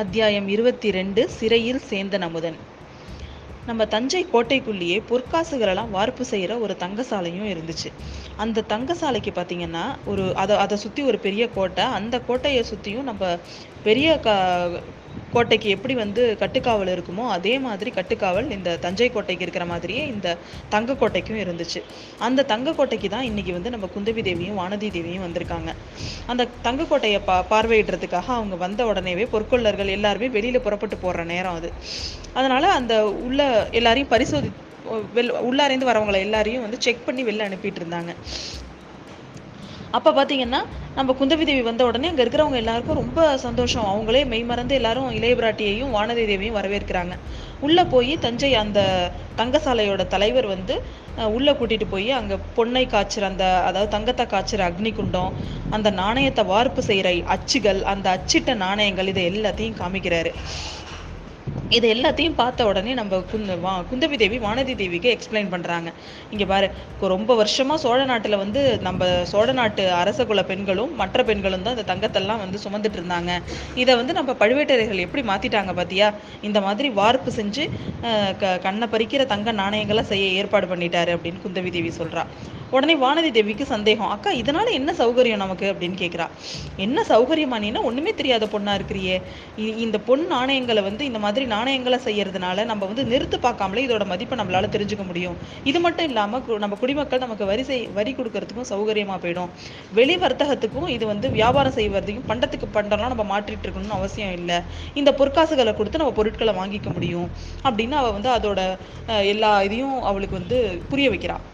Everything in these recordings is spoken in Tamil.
அத்தியாயம் இருபத்தி ரெண்டு சிறையில் சேந்தன் அமுதன் நம்ம தஞ்சை கோட்டைக்குள்ளேயே பொற்காசுகளெல்லாம் வார்ப்பு செய்கிற ஒரு தங்கசாலையும் இருந்துச்சு. அந்த தங்கசாலைக்கு பார்த்தீங்கன்னா ஒரு அதை அதை சுற்றி ஒரு பெரிய கோட்டை. அந்த கோட்டையை சுற்றியும் நம்ம பெரிய க கோட்டைக்கு எப்படி வந்து கட்டுக்காவல் இருக்குமோ அதே மாதிரி கட்டுக்காவல் இந்த தஞ்சை கோட்டைக்கு இருக்கிற மாதிரியே இந்த தங்க கோட்டைக்கும் இருந்துச்சு. அந்த தங்க கோட்டைக்கு தான் இன்னைக்கு வந்து நம்ம குந்தவி தேவியும் வானதி தேவியும் வந்திருக்காங்க. அந்த தங்க கோட்டையை பா பார்வையிடுறதுக்காக அவங்க வந்த உடனேவே பொற்கொள்ளர்கள் எல்லாருமே வெளியில புறப்பட்டு போற நேரம் அது. அதனால அந்த உள்ள எல்லாரையும் பரிசோதி வெள் உள்ளாரேந்து வரவங்களை எல்லாரையும் வந்து செக் பண்ணி வெளில அனுப்பிட்டு இருந்தாங்க. அப்போ பார்த்தீங்கன்னா நம்ம குந்தவி தேவி வந்த உடனே அங்கே இருக்கிறவங்க எல்லாருக்கும் ரொம்ப சந்தோஷம். அவங்களே மெய் மறந்து எல்லாரும் இளையபிராட்டியையும் வானதி தேவியும் வரவேற்கிறாங்க. உள்ளே போய் தஞ்சை அந்த தங்கசாலையோட தலைவர் வந்து உள்ளே கூட்டிகிட்டு போய் அங்கே பொன்னை காய்ச்சுற அந்த அதாவது தங்கத்தை காய்ச்சுற அக்னி குண்டம் அந்த நாணயத்தை வார்ப்பு செய்கிற அச்சுகள் அந்த அச்சிட்ட நாணயங்கள் இதை எல்லாத்தையும் காமிக்கிறாரு. இது எல்லாத்தையும் பார்த்த உடனே நம்ம குந்த வா குந்தவி தேவி வானதி தேவிக்கு எக்ஸ்பிளைன் பண்ணுறாங்க இங்கே பாரு ரொம்ப வருஷமாக சோழ நாட்டில் வந்து நம்ம சோழ நாட்டு அரச குல பெண்களும் மற்ற பெண்களும் தான் இந்த தங்கத்தெல்லாம் வந்து சுமந்துட்டு இருந்தாங்க. இதை வந்து நம்ம பழுவேட்டரையர்கள் எப்படி மாற்றிட்டாங்க பார்த்தியா இந்த மாதிரி வார்ப்பு செஞ்சு க கண்ணை பறிக்கிற தங்க நாணயங்களை செய்ய ஏற்பாடு பண்ணிட்டாரு அப்படின்னு குந்தவி தேவி சொல்கிறா உடனே வானதி தேவிக்கு சந்தேகம் அக்கா இதனால என்ன சௌகரியம் நமக்கு? அப்படின்னு கேட்குறா என்ன சௌகரியமா நீனா ஒன்றுமே தெரியாத பொண்ணா இருக்கிறியே. இந்த பொன் நாணயங்களை வந்து இந்த மாதிரி நாணயங்களை செய்யறதுனால நம்ம வந்து நிறுத்து பார்க்காமலே இதோட மதிப்பை நம்மளால தெரிஞ்சுக்க முடியும். இது மட்டும் இல்லாம நம்ம குடிமக்கள் நமக்கு வரி செய் வரி கொடுக்கறதுக்கும் சௌகரியமா போயிடும். வெளி வர்த்தகத்துக்கும் இது வந்து வியாபாரம் செய்வதையும் பண்டத்துக்கு பண்டம்லாம் நம்ம மாற்றிட்டு இருக்கணும்னு அவசியம் இல்லை. இந்த பொற்காசுகளை கொடுத்து நம்ம பொருட்களை வாங்கிக்க முடியும். அப்படின்னு அவ வந்து அதோட எல்லா இதையும் அவளுக்கு வந்து புரிய வைக்கிறாள்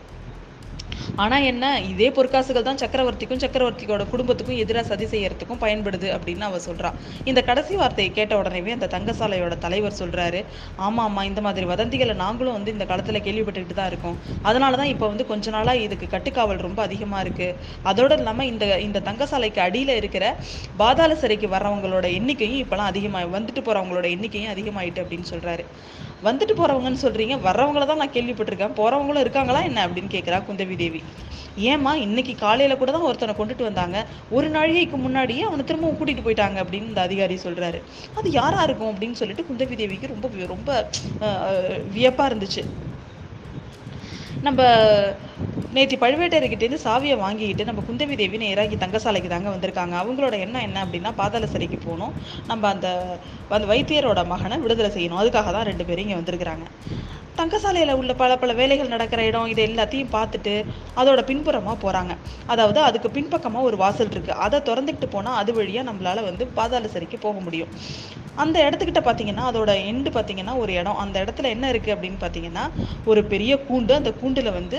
ஆனால் என்ன இதே பொற்காசுகள் தான் சக்கரவர்த்திக்கும் சக்கரவர்த்தியோட குடும்பத்துக்கும் எதிராக சதி செய்யறதுக்கும் பயன்படுது அப்படின்னு அவ சொல்றா. இந்த கடைசி வார்த்தையை கேட்ட உடனேவே அந்த தங்கசாலையோட தலைவர் சொல்றாரு ஆமா ஆமா இந்த மாதிரி வதந்திகளை நாங்களும் வந்து இந்த காலத்துல கேள்விப்பட்டுக்கிட்டு தான் இருக்கோம். அதனால தான் இப்போ வந்து கொஞ்ச நாளா இதுக்கு கட்டுக்காவல் ரொம்ப அதிகமா இருக்கு. அதோட இல்லாம இந்த இந்த தங்கசாலைக்கு அடியில இருக்கிற பாதாள சிறைக்கு வர்றவங்களோட எண்ணிக்கையும் இப்பெல்லாம் அதிகமாக வந்துட்டு போறவங்களோட எண்ணிக்கையும் அதிகமாயிட்டு அப்படின்னு சொல்றாரு. வந்துட்டு போறவங்கன்னு சொல்றீங்க வர்றவங்கள தான் நான் கேள்விப்பட்டிருக்கேன். போறவங்களும் இருக்காங்களா என்ன அப்படின்னு கேட்குறா குந்தவி தேவி ஏமா இன்னைக்கு காலையில கூட தான் ஒருத்தனை கொண்டுட்டு வந்தாங்க. ஒரு நாழிகைக்கு முன்னாடியே அவனை திரும்பவும் கூட்டிட்டு போயிட்டாங்க அப்படின்னு இந்த அதிகாரி சொல்றாரு. அது யாரா இருக்கும் அப்படின்னு சொல்லிட்டு குந்தவி தேவிக்கு ரொம்ப ரொம்ப வியப்பா இருந்துச்சு. நம்ம நேற்று பழுவேட்டரையர்கிட்டேருந்து சாவியை வாங்கிக்கிட்டு நம்ம குந்தவி தேவி நேராகி தங்கசாலைக்கு தாங்க வந்திருக்காங்க. அவங்களோட எண்ணம் என்ன அப்படின்னா பாதாள சிறைக்கு போகணும். நம்ம அந்த அந்த வைத்தியரோட மகனை விடுதலை செய்யணும். அதுக்காக தான் ரெண்டு பேரும் இங்கே வந்திருக்கிறாங்க. தங்கசாலையில் உள்ள பல பல வேலைகள் நடக்கிற இடம் இது எல்லாத்தையும் பார்த்துட்டு அதோட பின்புறமாக போகிறாங்க அதாவது அதுக்கு பின்பக்கமாக ஒரு வாசல் இருக்குது அதை திறந்துக்கிட்டு போனால் அது வழியாக நம்மளால் வந்து பாதாள சிறைக்கு போக முடியும். அந்த இடத்துக்கிட்ட பார்த்தீங்கன்னா அதோட எண்டு பார்த்தீங்கன்னா ஒரு இடம். அந்த இடத்துல என்ன இருக்குது அப்படின்னு பார்த்தீங்கன்னா ஒரு பெரிய கூண்டு. அந்த கூண்டில் வந்து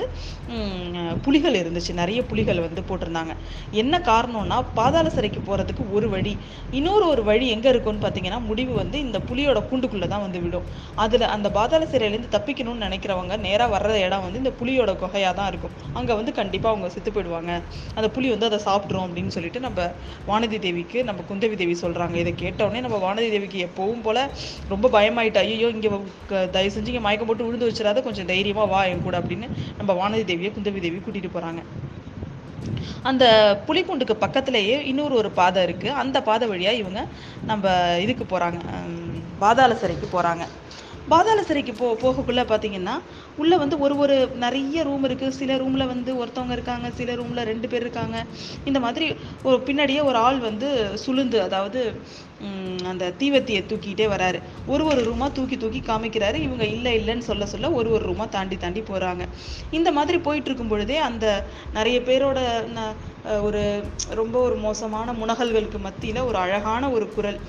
புலிகள் இருந்துச்சு. நிறைய புலிகள் வந்து போட்டிருந்தாங்க. என்ன காரணம்னா பாதாள சிறைக்கு போகிறதுக்கு ஒரு வழி. இன்னொரு ஒரு வழி எங்கே இருக்கும்னு பார்த்தீங்கன்னா முடிவு வந்து இந்த புலியோட கூண்டுக்குள்ளே தான் வந்து விடும். அதில் அந்த பாதாள சிறையிலேருந்து தப்பிக்கணும்னு நினைக்கிறவங்க நேராக வர்ற இடம் வந்து இந்த புலியோட குகையாக தான் இருக்கும். அங்கே வந்து கண்டிப்பாக அவங்க செத்து போயிடுவாங்க. அந்த புலி வந்து அதை சாப்பிட்ரும் அப்படின்னு சொல்லிட்டு நம்ம வானதி தேவிக்கு நம்ம குந்தவி தேவி சொல்கிறாங்க இதை கேட்டோடனே நம்ம வானதி தேவிக்கு எப்பவும் போல் ரொம்ப பயமாயிட்டா ஐயோ இங்கே தயவு செஞ்சு இங்கே மயக்கம் போட்டு விழுந்து வச்சிடாத கொஞ்சம் தைரியமாக வா என் கூட அப்படின்னு நம்ம வானதி தேவியை குந்தவி தேவி கூட்டிகிட்டு போகிறாங்க அந்த புலிக்குண்டுக்கு பக்கத்துலேயே இன்னொரு ஒரு பாதை இருக்குது அந்த பாதை வழியாக இவங்க நம்ம இதுக்கு போகிறாங்க பாதாள சிறைக்கு போகிறாங்க பாதாள சிறைக்கு போ போகக்குள்ளே பார்த்தீங்கன்னா உள்ளே வந்து ஒரு ஒரு நிறைய ரூம் இருக்குது சில ரூமில் வந்து ஒருத்தவங்க இருக்காங்க சில ரூமில் ரெண்டு பேர் இருக்காங்க. இந்த மாதிரி ஒரு பின்னாடியே ஒரு ஆள் வந்து சுளுந்து அதாவது அந்த தீவத்தியை தூக்கிட்டே வராரு. ஒரு ஒரு ரூமாக தூக்கி தூக்கி காமிக்கிறாரு. இவங்க இல்லை இல்லைன்னு சொல்ல சொல்ல ஒரு ஒரு ரூமாக தாண்டி தாண்டி போகிறாங்க இந்த மாதிரி போயிட்டு இருக்கும் பொழுதே அந்த நிறைய பேரோட ஒரு ரொம்ப ஒரு மோசமான முனகல்களுக்கு மத்தியில் ஒரு அழகான ஒரு குரல்.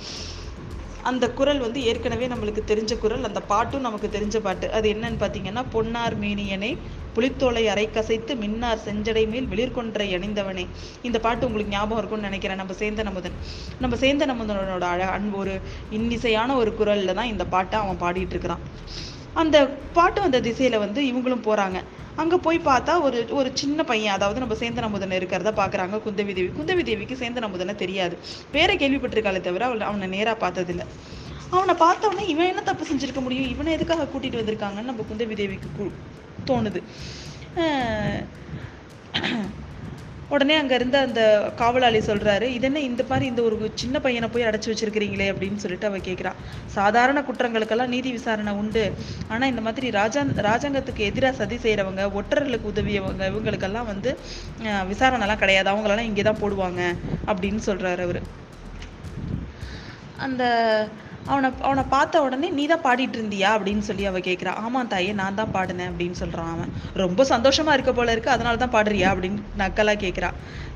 அந்த குரல் வந்து ஏற்கனவே நம்மளுக்கு தெரிஞ்ச குரல் அந்த பாட்டும் நமக்கு தெரிஞ்ச பாட்டு. அது என்னன்னு பார்த்தீங்கன்னா பொன்னார் மேனியனை புளித்தோலை அரை கசைத்து மின்னார் செஞ்சடை மேல் வெளிர்கொன்றை அணிந்தவனே. இந்த பாட்டு உங்களுக்கு ஞாபகம் இருக்கும்னு நினைக்கிறேன். நம்ம சேந்தன் அமுதன் நம்ம சேந்தன் அமுதனோட அழ அன்பு ஒரு இன்னிசையான ஒரு குரலில் தான் இந்த பாட்டை அவன் பாடிட்டு இருக்கிறான். அந்த பாட்டு அந்த திசையில் வந்து இவங்களும் போகிறாங்க அங்கே போய் பார்த்தா ஒரு ஒரு சின்ன பையன் அதாவது நம்ம சேந்தன் அமுதன் இருக்கிறத பார்க்குறாங்க குந்தவி தேவி குந்தவி தேவிக்கு சேந்தன் அமுதனை தெரியாது. பேரை கேள்விப்பட்டிருக்காளே தவிர அவள் அவனை நேராக பார்த்ததில்ல. அவனை பார்த்தவொடனே இவன் என்ன தப்பு செஞ்சுருக்க முடியும்? இவனை எதுக்காக கூட்டிகிட்டு வந்திருக்காங்கன்னு நம்ம குந்தவி தேவிக்கு தோணுது. உடனே அங்கே இருந்த அந்த காவலாளி சொல்கிறாரு இதென்ன இந்த மாதிரி இந்த ஒரு சின்ன பையனை போய் அடைச்சி வச்சிருக்கிறீங்களே? அப்படின்னு சொல்லிட்டு அவ கேட்குறான் சாதாரண குற்றங்களுக்கெல்லாம் நீதி விசாரணை உண்டு. ஆனால் இந்த மாதிரி ராஜா ராஜாங்கத்துக்கு எதிராக சதி செய்கிறவங்க ஒற்றர்களுக்கு உதவியவங்க இவங்களுக்கெல்லாம் வந்து விசாரணைலாம் கிடையாது. அவங்களெல்லாம் இங்கே தான் போடுவாங்க. அப்படின்னு சொல்கிறாரு அவர். அந்த அவனை அவனை பார்த்த உடனே நீ தான் பாடிட்டு இருந்தியா அப்படின்னு சொல்லி அவள் கேட்குறா ஆமாம் தாயே நான் தான் பாடினேன் அப்படின்னு சொல்கிறான் அவன். ரொம்ப சந்தோஷமாக இருக்க போல இருக்கு அதனால தான் பாடுறியா? அப்படின்னு நக்கலாக கேட்குறா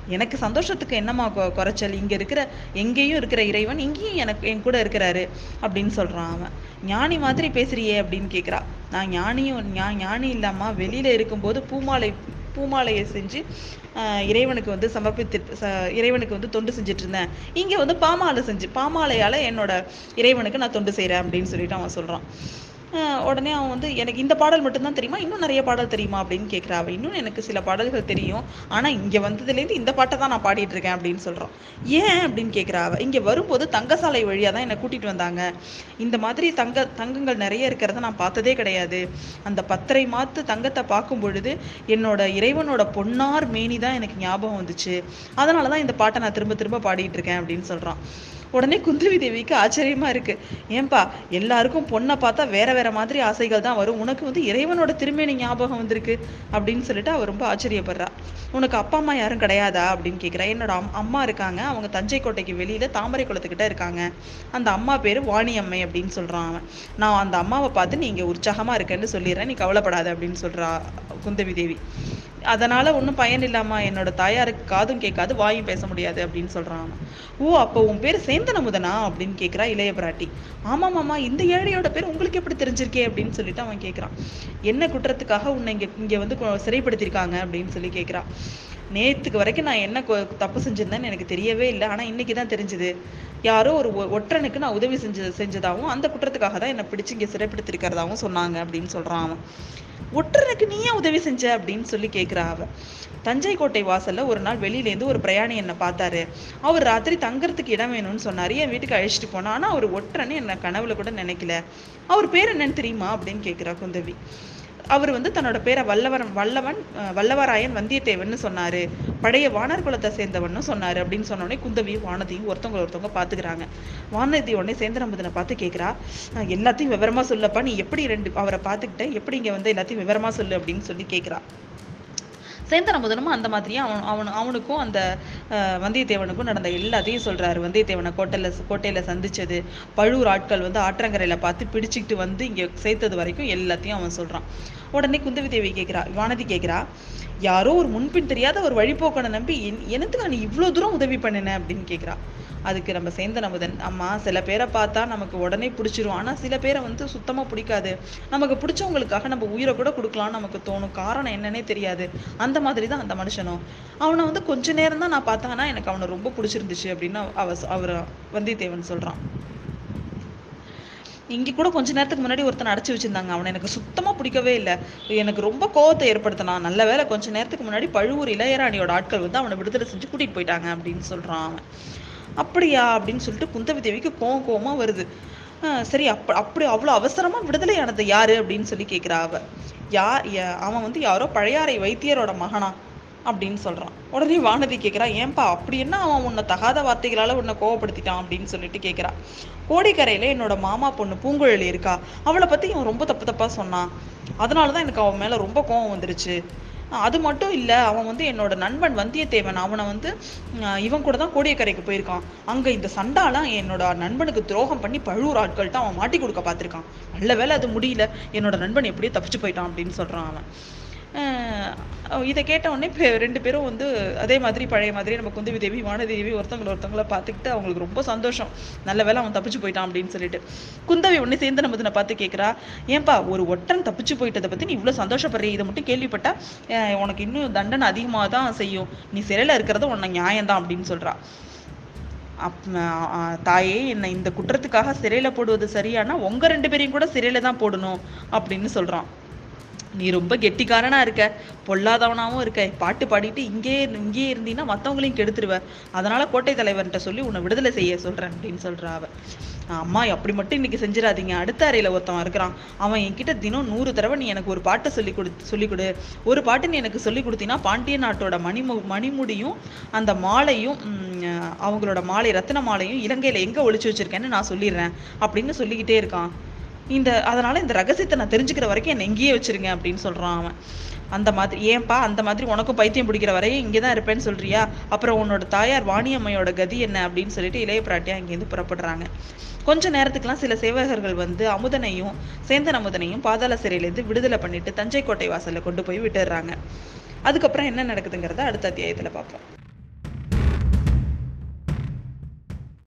எனக்கு சந்தோஷத்துக்கு என்னம்மா கொ- குறைச்சல்? இங்கே இருக்கிற எங்கேயும் இருக்கிற இறைவன் இங்கேயும் எனக்கு என் கூட இருக்கிறாரு அப்படின்னு சொல்கிறான் அவன். ஞானி மாதிரி பேசுறியே அப்படின்னு கேட்குறா நான் ஞானியும் ஞா- ஞானி இல்லாமல் வெளியில் இருக்கும்போது பூமாலை பூமாலையை செஞ்சு இறைவனுக்கு வந்து சமர்ப்பித்து ச- இறைவனுக்கு வந்து தொண்டு செஞ்சுட்டு இருந்தேன் இங்கே வந்து பாமாலை செஞ்சு பாமாலையால் என்னோட இறைவனுக்கு நான் தொண்டு செய்கிறேன் அப்படின்னு சொல்லிட்டு அவன் சொல்கிறான் உடனே அவன் வந்து எனக்கு இந்த பாடல் மட்டும்தான் தெரியுமா? இன்னும் நிறைய பாடல் தெரியுமா? அப்படின்னு கேட்குறா அவள் இன்னும் எனக்கு சில பாடல்கள் தெரியும். ஆனால் இங்கே வந்ததுலேருந்து இந்த பாட்டை தான் நான் பாடிட்டு இருக்கேன் அப்படின்னு சொல்கிறான் ஏன்? அப்படின்னு கேட்குறா அவள் இங்கே வரும்போது தங்கசாலை வழியாக தான் என்னை கூட்டிகிட்டு வந்தாங்க. இந்த மாதிரி தங்க தங்கங்கள் நிறைய இருக்கிறத நான் பார்த்ததே கிடையாது. அந்த பத்தரை மாத்து தங்கத்தை பார்க்கும் பொழுது என்னோட இறைவனோட பொன்னார் மேனி தான் எனக்கு ஞாபகம் வந்துச்சு. அதனால தான் இந்த பாட்டை நான் திரும்ப திரும்ப பாடிட்டு இருக்கேன் அப்படின்னு சொல்கிறான் உடனே குந்தவி தேவிக்கு ஆச்சரியமா இருக்கு. ஏன்பா எல்லாருக்கும் பொண்ணை பார்த்தா வேற வேற மாதிரி ஆசைகள் தான் வரும். உனக்கு வந்து இறைவனோட திருமேனி ஞாபகம் வந்திருக்கு அப்படின்னு சொல்லிட்டு அவ ரொம்ப ஆச்சரியப்படுறா. உனக்கு அப்பா அம்மா யாரும் கிடையாதா அப்படின்னு கேட்குறா என்னோட அம்- அம்மா இருக்காங்க. அவங்க தஞ்சை கோட்டைக்கு வெளியில தாமரை குளத்துக்கிட்ட இருக்காங்க. அந்த அம்மா பேரு வாணி அம்மை அப்படின்னு சொல்றான் அவன். நான் அந்த அம்மாவை பார்த்து நீங்க உற்சாகமா இருக்கேன்னு சொல்லிடுறேன். நீ கவலைப்படாத அப்படின்னு சொல்றா குந்தவி தேவி. அதனால் ஒன்றும் பயன் இல்லாமா என்னோட தாயாருக்கு காதும் கேட்காது வாயும் பேச முடியாது அப்படின்னு சொல்கிறான் ஓ அப்போ உன் பேர் சேந்தனமுதனா அப்படின்னு கேட்குறா இளைய பிராட்டி. ஆமா மாமா இந்த ஏழையோட பேர் உங்களுக்கு எப்படி தெரிஞ்சிருக்கே அப்படின்னு சொல்லிட்டு அவன் கேட்குறான் என்ன குற்றத்துக்காக உன்னை இங்கே இங்கே வந்து கொ- சிறைப்படுத்தியிருக்காங்க அப்படின்னு சொல்லி கேட்குறான் நேற்றுக்கு வரைக்கும் நான் என்ன தப்பு செஞ்சுருந்தேன்னு எனக்கு தெரியவே இல்லை. ஆனால் இன்னைக்கு தான் தெரிஞ்சுது. யாரோ ஒரு ஒ- ஒற்றனுக்கு நான் உதவி செஞ்ச செஞ்சதாகவும் அந்த குற்றத்துக்காக தான் என்னை பிடிச்சு இங்கே சிறைப்படுத்திருக்கிறதாகவும் சொன்னாங்க அப்படின்னு சொல்கிறான் அவன். ஒற்றனுக்கு நீ ஏன் உதவி செஞ்ச? அப்படின்னு சொல்லி கேட்குறா அவ. தஞ்சை கோட்டை வாசல்ல ஒரு நாள் வெளியிலேருந்து ஒரு பிரயாணி என்னை பார்த்தாரு. அவர் ராத்திரி தங்குறதுக்கு இடம் வேணும்னு சொன்னாரு. என் வீட்டுக்கு அழைச்சிட்டு போனா ஆனா அவர் ஒற்றன்னு என்ன கனவுல கூட நினைக்கல. அவர் பேர் என்னன்னு தெரியுமா? அப்படின்னு கேக்குறா குந்தவி. அவர் வந்து தன்னோட பேரை வல்லவரன் வல்லவன் வல்லவராயன் வந்தியத்தேவன்னு சொன்னாரு. பழைய வானர் குலத்தை சேர்ந்தவன்னு சொன்னாரு அப்படின்னு சொன்ன உடனே குந்தவியும் வானதியும் ஒருத்தவங்க ஒருத்தவங்க பாத்துக்கிறாங்க வானதி உடனே சேந்திரமுதனை பார்த்து கேட்குறா எல்லாத்தையும் விவரமா சொல்லப்பா நீ எப்படி ரெண்டு அவரை பார்த்துக்கிட்ட? எப்படி இங்க வந்து எல்லாத்தையும் விவரமா சொல்லு? அப்படின்னு சொல்லி கேட்குறா. கேக்குறா சேந்தனமுதனும் அந்த மாதிரியே அவன் அவன் அவனுக்கும் அந்த வந்தியத்தேவனுக்கும் நடந்த எல்லாத்தையும் சொல்றாரு. வந்தியத்தேவனை கோட்டையில் கோட்டையில் சந்திச்சது. பழுவூர் ஆட்கள் வந்து ஆற்றங்கரையில் பார்த்து பிடிச்சிக்கிட்டு வந்து இங்கே சேர்த்தது வரைக்கும் எல்லாத்தையும் அவன் சொல்கிறான் உடனே குந்தவி தேவி கேக்குறா வானதி கேக்குறா யாரோ ஒரு முன்பின் தெரியாத ஒரு வழிபோக்கனை நம்பி என்- எனத்துக்கு நீ இவ்வளோ தூரம் உதவி பண்ணின? அப்படின்னு கேட்குறா அதுக்கு நம்ம சேந்தன் அமுதன் அம்மா சில பேரை பார்த்தா நமக்கு உடனே பிடிச்சிரும். ஆனால் சில பேரை வந்து சுத்தமாக பிடிக்காது. நமக்கு பிடிச்சவங்களுக்காக நம்ம உயிரை கூட கொடுக்கலாம்னு நமக்கு தோணும். காரணம் என்னன்னே தெரியாது. அந்த மாதிரி தான் அந்த மனுஷனும். அவனை வந்து கொஞ்ச நேரம் தான் நான் பார்த்தானா எனக்கு அவனை ரொம்ப பிடிச்சிருந்துச்சு அப்படின்னு அவ அவர் வந்தியத்தேவன் சொல்கிறான் இங்கே கூட கொஞ்ச நேரத்துக்கு முன்னாடி ஒருத்தன் அடைச்சி வச்சிருந்தாங்க. அவனை எனக்கு சுத்தமாக பிடிக்கவே இல்லை. எனக்கு ரொம்ப கோவத்தை ஏற்படுத்தினான். நல்ல வேளை கொஞ்ச நேரத்துக்கு முன்னாடி பழுவூர் இளையராணியோட ஆட்கள் வந்து அவனை விடுதலை செஞ்சு கூட்டிகிட்டு போயிட்டாங்க அப்படின்னு சொல்கிறான் அவன். அப்படியா? அப்படின்னு சொல்லிட்டு குந்தவி தேவிக்கு கோவம் கோவமாக வருது. சரி அப்ப அப்படி அவ்வளோ அவசரமாக விடுதலை ஆனது யாரு அப்படின்னு சொல்லி கேட்குறா அவ. யா- அவன் வந்து யாரோ பழையாறை வைத்தியரோட மகனா. அப்படின்னு சொல்கிறான் உடனே வானதி கேட்குறா ஏன்பா அப்படி என்ன அவன் உன்னை தகாத வார்த்தைகளால் உன்னை கோவப்படுத்திட்டான்? அப்படின்னு சொல்லிட்டு கேட்குறா கோடிக்கரையில் என்னோட மாமா பொண்ணு பூங்குழலி இருக்கா. அவளை பற்றி இவன் ரொம்ப தப்பு தப்பாக சொன்னான் அதனாலதான் எனக்கு அவன் மேலே ரொம்ப கோவம் வந்துருச்சு. அது மட்டும் இல்லை அவன் வந்து என்னோட நண்பன் வந்தியத்தேவன். அவனை வந்து இவன் கூட தான் கோடியக்கரைக்கு போயிருக்கான். அங்கே இந்த சண்டாலாம் என்னோட நண்பனுக்கு துரோகம் பண்ணி பழுவூர் ஆட்கள்கிட்ட அவன் மாட்டி கொடுக்க பார்த்துருக்கான். நல்ல வேளை அது முடியல. என்னோட நண்பன் எப்படியோ தப்பிச்சு போயிட்டான் அப்படின்னு சொல்கிறான் அவன். இதை கேட்ட உடனே ரெண்டு பேரும் வந்து அதே மாதிரி பழைய மாதிரி நம்ம குந்தவி தேவி வானதேவி ஒருத்தவங்கள ஒருத்தவங்கள பார்த்துக்கிட்டு அவங்களுக்கு ரொம்ப சந்தோஷம். நல்ல வேலை அவன் தப்பிச்சு போயிட்டான் அப்படின்னு சொல்லிட்டு. குந்தவி உடனே சேர்ந்து நம்ம பார்த்து கேட்குறா ஏன்பா ஒரு ஒட்டன் தப்பிச்சு போயிட்டதை பற்றி நீ இவ்வளோ சந்தோஷப்படுறீ இதை மட்டும் கேள்விப்பட்டா உனக்கு இன்னும் தண்டனை அதிகமாக தான் செய்யும். நீ சிறையில் இருக்கிறது உன்னை நியாயம்தான் அப்படின்னு சொல்றா. அப் தாயே என்னை இந்த குற்றத்துக்காக சிறையில் போடுவது சரியானா உங்கள் ரெண்டு பேரையும் கூட சிறையில் தான் போடணும் அப்படின்னு சொல்கிறான் நீ ரொம்ப கெட்டிக்காரனாக இருக்க. பொல்லாதவனாகவும் இருக்க. பாட்டு பாடிட்டு இங்கேயே இங்கேயே இருந்தீங்கன்னா மற்றவங்களையும் கெடுத்துருவ. அதனால் கோட்டை தலைவர்கிட்ட சொல்லி உன்னை விடுதலை செய்ய சொல்கிறேன் அப்படின்னு சொல்கிறா அவ. அம்மா அப்படி மட்டும் இன்னைக்கு செஞ்சிடாதீங்க. அடுத்த அறையில் ஒருத்தன் இருக்கிறான். அவன் என்கிட்ட தினம் நூறு தடவை நீ எனக்கு ஒரு பாட்டை சொல்லி கொடு சொல்லி கொடு. ஒரு பாட்டு நீ எனக்கு சொல்லி கொடுத்தீங்கன்னா பாண்டிய நாட்டோட மணிமு மணிமுடியும் அந்த மாலையும் அவங்களோட மாலை ரத்தின மாலையும் இலங்கையில் எங்கே ஒழிச்சு வச்சிருக்கேன்னு நான் சொல்லிடுறேன். அப்படின்னு சொல்லிக்கிட்டே இருக்கான். இந்த அதனால் இந்த ரகசியத்தை நான் தெரிஞ்சுக்கிற வரைக்கும் என்னை இங்கேயே வச்சுருங்க அப்படின்னு சொல்கிறான் அவன். அந்த மாதிரி ஏன்பா அந்த மாதிரி உனக்கும் பைத்தியம் பிடிக்கிற வரையும் இங்கே தான் இருப்பேன்னு சொல்றியா? அப்புறம் உன்னோட தாயார் வாணியம்மையோட கதி என்ன அப்படின்னு சொல்லிட்டு இளைய பிராட்டியா இங்கேருந்து புறப்படுறாங்க. கொஞ்ச நேரத்துக்குலாம் சில சேவகர்கள் வந்து அமுதனையும் சேந்தன் அமுதனையும் பாதாள சிறையிலேருந்து விடுதலை பண்ணிட்டு தஞ்சை கோட்டை வாசலில் கொண்டு போய் விட்டுடுறாங்க. அதுக்கப்புறம் என்ன நடக்குதுங்கிறத அடுத்த அத்தியாயத்தில் பார்ப்போம்.